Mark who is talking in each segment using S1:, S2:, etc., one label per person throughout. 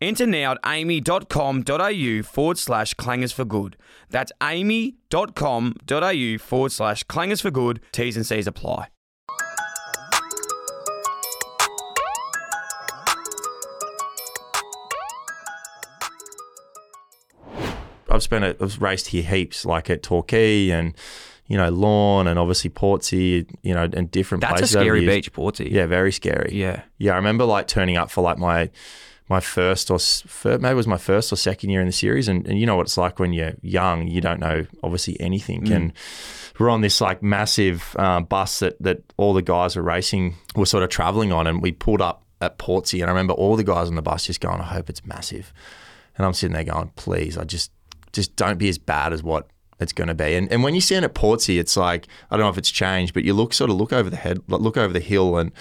S1: Enter now at aami.com.au forward slash clangers for good. That's aami.com.au forward slash clangers for good. T's and C's apply.
S2: I've spent it, I've raced here heaps, like at Torquay and you know Lorne and obviously Portsea, you know, and different
S1: That's a
S2: places. over
S1: scary beach, Portsea.
S2: Yeah, very scary.
S1: Yeah.
S2: yeah. I remember like turning up for like my my first or maybe it was my first or second year in the series, and, and you know what it's like when you're young, you don't know obviously anything,
S1: Mm.
S2: and we're on this like massive um, bus that that all the guys were racing were sort of traveling on, and we pulled up at Portsea, and I remember all the guys on the bus just going, "I hope it's massive," and I'm sitting there going, "Please, I just just don't be as bad as what." It's going to be, and and when you stand at Portsea, it's like I don't know if it's changed, but you look sort of look over the head, look over the hill, and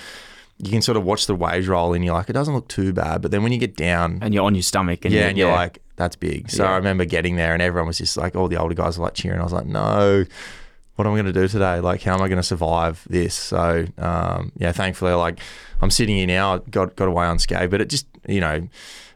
S2: you can sort of watch the waves roll, and you're like, it doesn't look too bad. But then when you get down,
S1: And you're on your stomach. And
S2: yeah,
S1: you're,
S2: and you're like, that's big. So
S1: Yeah.
S2: I remember getting there, and everyone was just like, all the older guys were like cheering. I was like, no, what am I going to do today? Like, how am I going to survive this? So um, yeah, thankfully, like I'm sitting here now, got got away unscathed. But it just, you know,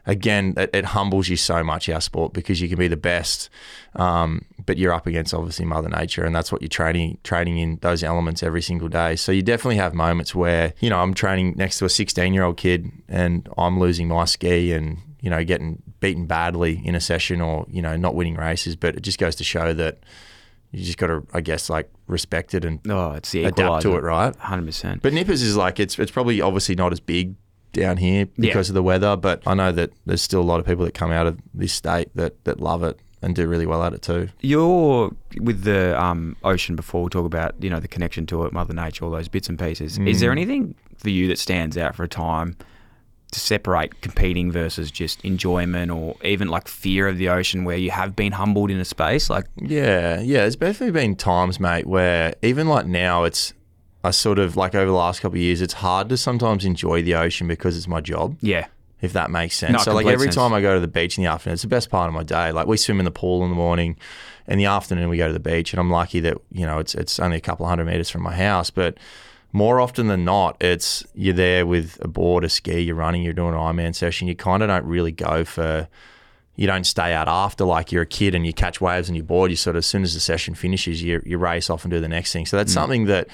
S2: again, it, it humbles you so much our sport because you can be the best, um, but you're up against obviously Mother Nature, and that's what you're training training in those elements every single day. So you definitely have moments where you know I'm training next to a 16 year old kid, and I'm losing my ski and you know getting beaten badly in a session or you know not winning races, but it just goes to show that you just got to, I guess, like respect it and
S1: oh, it's the
S2: adapt to it, right?
S1: 100%.
S2: But Nippers is like it's it's probably obviously not as big down here
S1: Yeah.
S2: because of the weather, but I know that there's still a lot of people that come out of this state that that love it and do really well at it too.
S1: You're with the um, ocean before. We talk about you know the connection to it, Mother Nature, all those bits and pieces. Is
S2: Mm.
S1: there anything for you that stands out for a time to separate competing versus just enjoyment, or even like fear of the ocean, where you have been humbled in a space? Like,
S2: Yeah, yeah. There's definitely been times, mate, where even like now, it's I sort of like over the last couple of years, it's hard to sometimes enjoy the ocean because it's my job.
S1: yeah,
S2: if that makes sense.
S1: No,
S2: so like every
S1: sense.
S2: time I go to the beach in the afternoon, it's the best part of my day. Like we swim in the pool in the morning, in the afternoon we go to the beach, and I'm lucky that you know it's it's only a couple of hundred meters from my house, but. More often than not, it's you're there with a board, a ski, you're running, you're doing an Ironman session. You kind of don't really go for, you don't stay out after like you're a kid and you catch waves and you're bored. You sort of, as soon as the session finishes, you, you race off and do the next thing. So that's mm. something that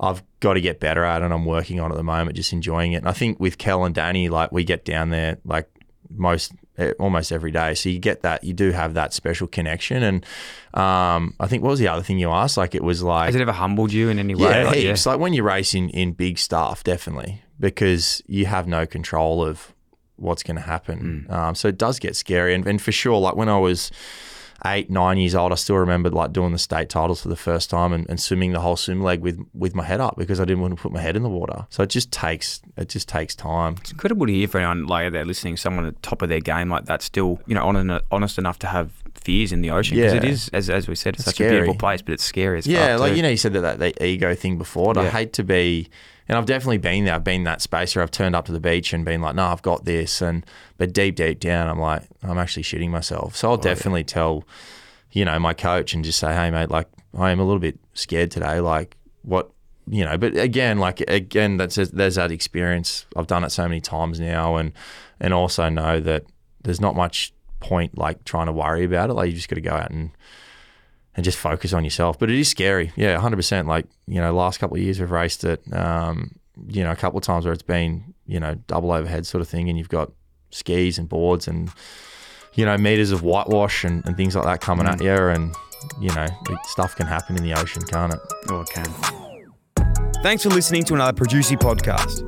S2: I've got to get better at and I'm working on at the moment, just enjoying it. And I think with Kel and Danny, like we get down there like most almost every day. So you get that, you do have that special connection. And um, I think what was the other thing you asked? Like it was like
S1: has it ever humbled you in any way?
S2: yeah,
S1: Like,
S2: heaps. Like when you race in, in big stuff, definitely, because you have no control of what's going to happen.
S1: Mm.
S2: Um, so it does get scary. And, and for sure, like when I was eight, nine years old, I still remember like doing the state titles for the first time and, and swimming the whole swim leg with, with my head up because I didn't want to put my head in the water. So it just takes, it just takes time.
S1: It's incredible to hear for anyone like they're listening, someone at the top of their game like that, still you know honest, honest enough to have fears in the ocean because
S2: Yeah.
S1: it is, as, as we said, it's,
S2: It's
S1: such a beautiful place, but it's scary as
S2: Yeah, like
S1: too.
S2: you know, you said that, that the ego thing before. And I hate to be, and I've definitely been there. I've been in that space where I've turned up to the beach and been like, "No, I've got this," and but deep, deep down, I'm like, I'm actually shitting myself. So I'll definitely tell, you know, my coach and just say, "Hey, mate, like I am a little bit scared today. Like what." You know, but again, like again, that's there's that experience. I've done it so many times now, and and also know that there's not much point like trying to worry about it. Like you just got to go out and and just focus on yourself. But it is scary. Yeah, 100%. Like, you know, last couple of years we've raced it, um, you know, a couple of times where it's been, you know, double overhead sort of thing and you've got skis and boards and, you know, meters of whitewash and, and things like that coming at you. And, you know, stuff can happen in the ocean, can't it?
S1: Oh, it can. Thanks for listening to another Producey podcast.